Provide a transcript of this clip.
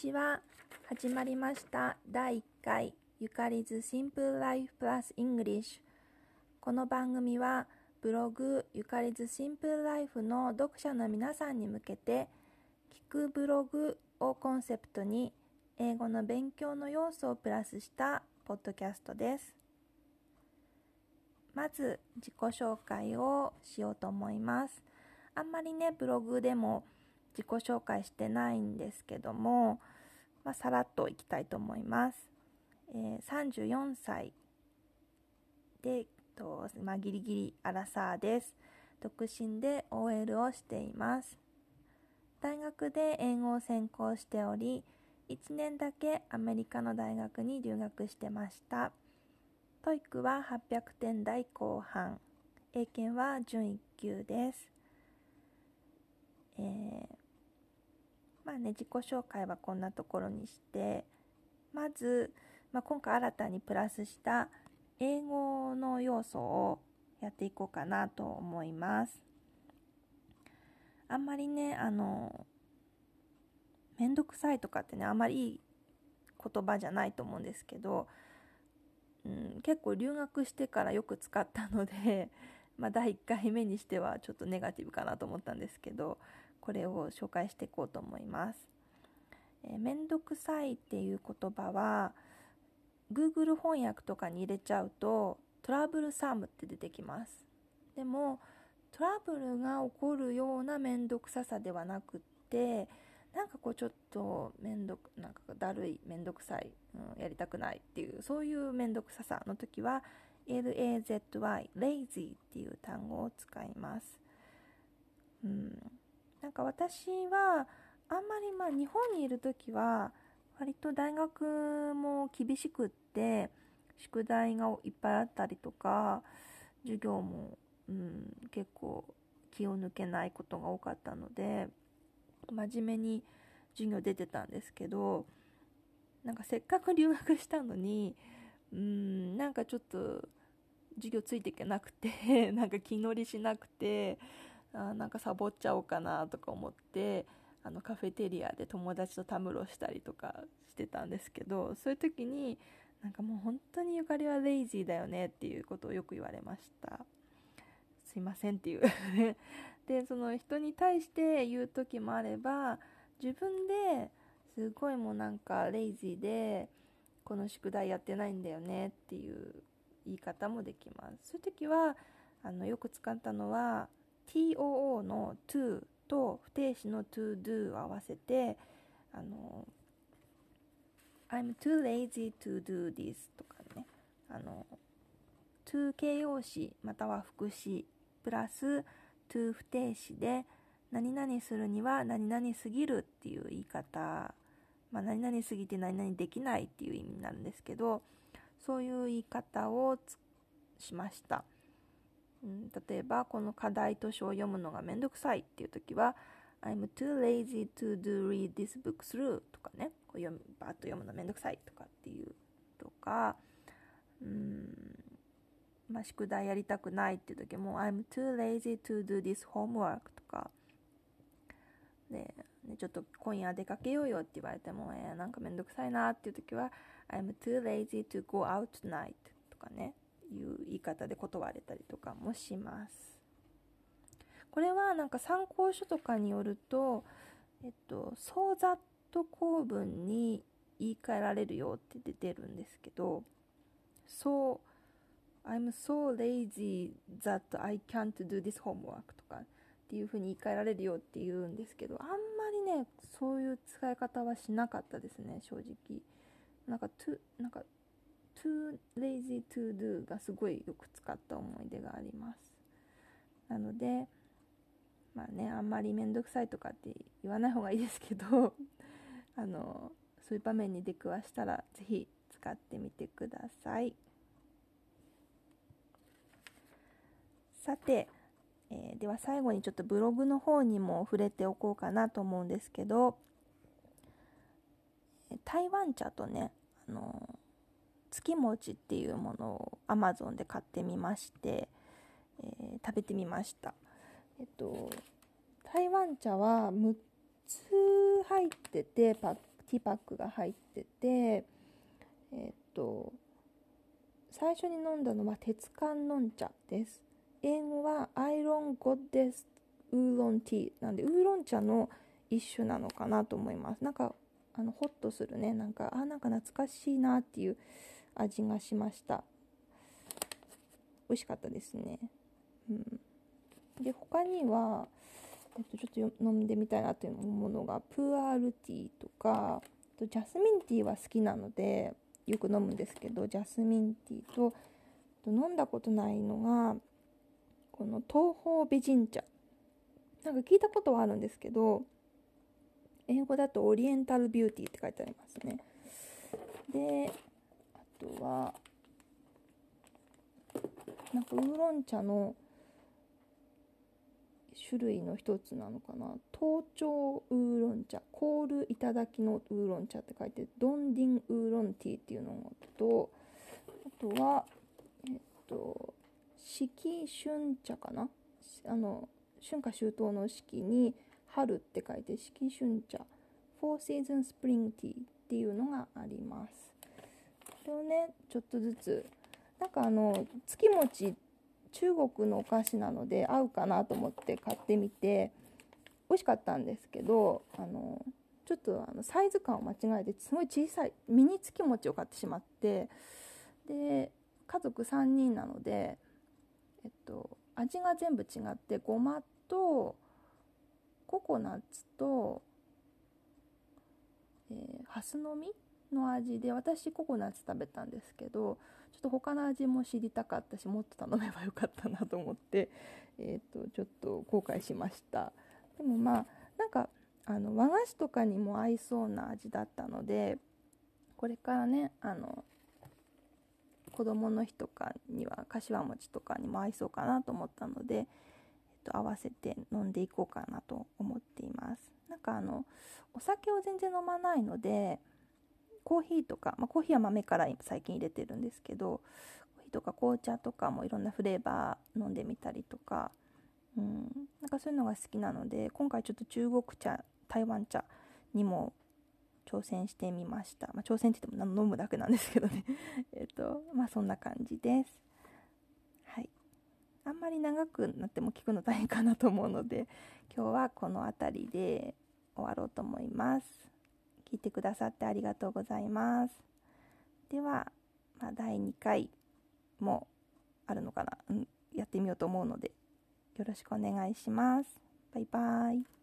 ちは。始まりました。第1回、ゆかり's Simple Life Plus English。この番組は、ブログゆかり's Simple Life の読者の皆さんに向けて、聞くブログをコンセプトに、英語の勉強の要素をプラスしたポッドキャストです。まず、自己紹介をしようと思います。あんまりね、ブログでも自己紹介してないんですけども、まあ、さらっといきたいと思います。えー、34歳で、とまあ、ギリギリアラサーです。独身で OL をしています。大学で英語を専攻しており、1年だけアメリカの大学に留学してました。 TOEIC は800点台後半。英検は準1級です。えー、まあね、自己紹介はこんなところにして、まず、まあ、今回新たにプラスした英語の要素をやっていこうかなと思います。あんまりね、あの、めんどくさいとかってね、あんまりいい言葉じゃないと思うんですけど、うん、結構留学してからよく使ったので、まあ、第1回目にしてはちょっとネガティブかなと思ったんですけどこれを紹介していこうと思います。えー、めんどくさいっていう言葉は Google 翻訳とかに入れちゃうとトラブルサムって出てきます。でもトラブルが起こるようなめんどくささではなくってなんかこうちょっとめんどくなんかだるいめんどくさい、うん、やりたくないっていうそういうめんどくささの時は lazy lazy っていう単語を使います、うん、なんか私はあんまりまあ日本にいる時は割と大学も厳しくって宿題がいっぱいあったりとか授業も、うん、結構気を抜けないことが多かったので真面目に授業出てたんですけどなんかせっかく留学したのにうんなんかちょっと授業ついていけなくて なんか気乗りしなくてあなんかサボっちゃおうかなとか思ってあのカフェテリアで友達とたむろしたりとかしてたんですけどそういう時になんかもう本当にゆかりはレイジーだよねっていうことをよく言われました。すいませんっていう。でその人に対して言う時もあれば自分ですごいもうなんかレイジーでこの宿題やってないんだよねっていう言い方もできます。そういう時はあのよく使ったのは TOO の to と不定詞の to do を合わせてあの I'm too lazy to do this とかね。あの to 形容詞または副詞プラス to 不定詞で何々するには何々すぎるっていう言い方、まあ、何々すぎて何々できないっていう意味なんですけどそういう言い方をしました、うん、例えばこの課題図書を読むのがめんどくさいっていう時は I'm too lazy to do read this book through とかね。こう読むバーッと読むのめんどくさいとかっていうとかうんまあ、宿題やりたくないっていう時も I'm too lazy to do this homework とか。で、ね、ちょっと今夜出かけようよって言われても、えー、なんかめんどくさいなっていう時は I'm too lazy to go out tonight とかね。いう言い方で断れたりとかもします。これはなんか参考書とかによるとえっとソーザット構文に言い換えられるよって出てるんですけどそう I'm so lazy that I can't do this homework とかっていう風に言い換えられるよって言うんですけどあんまりねそういう使い方はしなかったですね正直。なんか to なんか too lazy to do がすごいよく使った思い出があります。なのでまあねあんまりめんどくさいとかって言わない方がいいですけど あのそういう場面に出くわしたら是非使ってみてください。さて、えー、では最後にちょっとブログの方にも触れておこうかなと思うんですけど台湾茶とねあの月餅っていうものを Amazon で買ってみまして、えー、食べてみました。えっと台湾茶は6つ入っててパティパックが入っててえっと最初に飲んだのは鉄管のん茶です。英語はアイロンゴッデスウーロンティーなんでウーロン茶の一種なのかなと思います。なんかあのホッとするね。なんかあなんか懐かしいなっていう味がしました。美味しかったですね。うん。で他にはえっと、ちょっと飲んでみたいなというものがプーアールティーとかとジャスミンティーは好きなのでよく飲むんですけどジャスミンティーとと飲んだことないのがこの東方美人茶。なんか聞いたことはあるんですけど英語だとオリエンタルビューティーって書いてありますね。でとはなんかウーロン茶の種類の一つなのかな。東朝ウーロン茶コール頂のウーロン茶って書いてドンディンウーロンティーっていうのとあとはえっと四季春茶かな。あの春夏秋冬の四季に春って書いて四季春茶。Four Season Spring Tea っていうのがあります。れをねちょっとずつなんかあの月餅中国のお菓子なので合うかなと思って買ってみて美味しかったんですけどあのちょっとあのサイズ感を間違えてすごい小さいミニ月餅を買ってしまってで家族3人なので、えっと、味が全部違ってごまとココナッツと、えー、ハスの実の味で私ココナッツ食べたんですけどちょっと他の味も知りたかったしもっと頼めばよかったなと思って、えーと、ちょっと後悔しました。でもまあなんかあの和菓子とかにも合いそうな味だったのでこれからねあの子供の日とかには柏餅とかにも合いそうかなと思ったので、えっと、合わせて飲んでいこうかなと思っています。なんかあのお酒を全然飲まないのでコーヒーとか、まあ、コーヒーは豆から最近入れてるんですけどコーヒーとか紅茶とかもいろんなフレーバー飲んでみたりとか、うん、なんかそういうのが好きなので今回ちょっと中国茶台湾茶にも挑戦してみました、まあ、挑戦って言っても飲むだけなんですけどね。えっとまあそんな感じです。はい。あんまり長くなっても聞くの大変かなと思うので今日はこの辺りで終わろうと思います。聞いてくださってありがとうございます。では、まあ、第2回もあるのかな、うん、やってみようと思うので、よろしくお願いします。バイバイ。